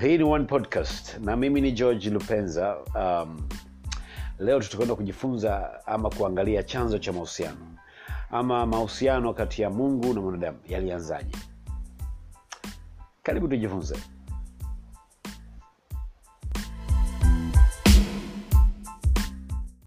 hii ni one podcast na mimi ni george lupenza. Um, leo tutakwenda kujifunza ama kuangalia chanzo cha mahusiano. Ama mahusiano kati ya mungu na mwanadamu yalianzaje? Karibu tujifunze.